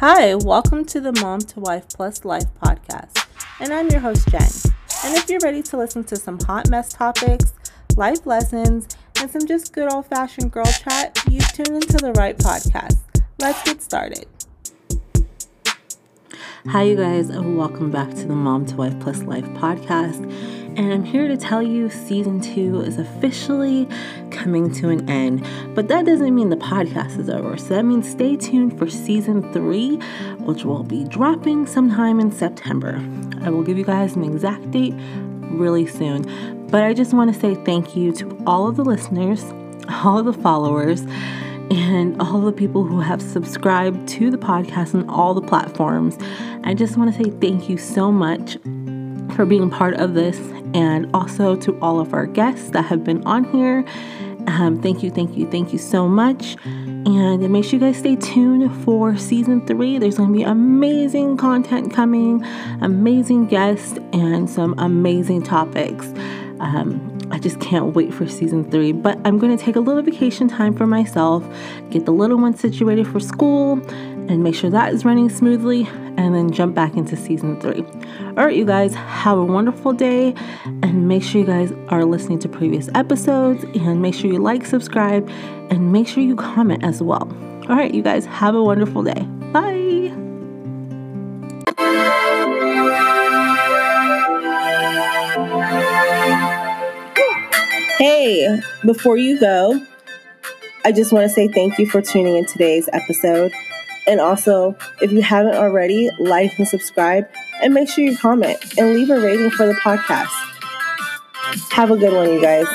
Hi, welcome to the Mom to Wife Plus Life podcast, and I'm your host, Jen. And if you're ready to listen to some hot mess topics, life lessons, and some just good old fashioned girl chat, you've tuned into the right podcast. Let's get started. Hi, you guys, and welcome back to the Mom to Wife Plus Life podcast. And I'm here to tell you season two is officially coming to an end. But that doesn't mean the podcast is over. So that means stay tuned for season three, which will be dropping sometime in September. I will give you guys an exact date really soon. But I just want to say thank you to all of the listeners, all of the followers and all the people who have subscribed to the podcast on all the platforms. I just want to say thank you so much for being part of this and also to all of our guests that have been on here. Um, thank you, thank you, thank you so much. And make sure you guys stay tuned for season three. There's going to be amazing content coming, amazing guests, and some amazing topics. Um, I just can't wait for season three. But I'm going to take a little vacation time for myself, get the little one situated for school, and make sure that is running smoothly, and then jump back into season three. All right, you guys, have a wonderful day, and make sure you guys are listening to previous episodes, and make sure you like, subscribe, and make sure you comment as well. All right, you guys, have a wonderful day. Bye. Hey, before you go, I just want to say thank you for tuning in today's episode. And also, if you haven't already, like and subscribe, and make sure you comment and leave a rating for the podcast. Have a good one, you guys.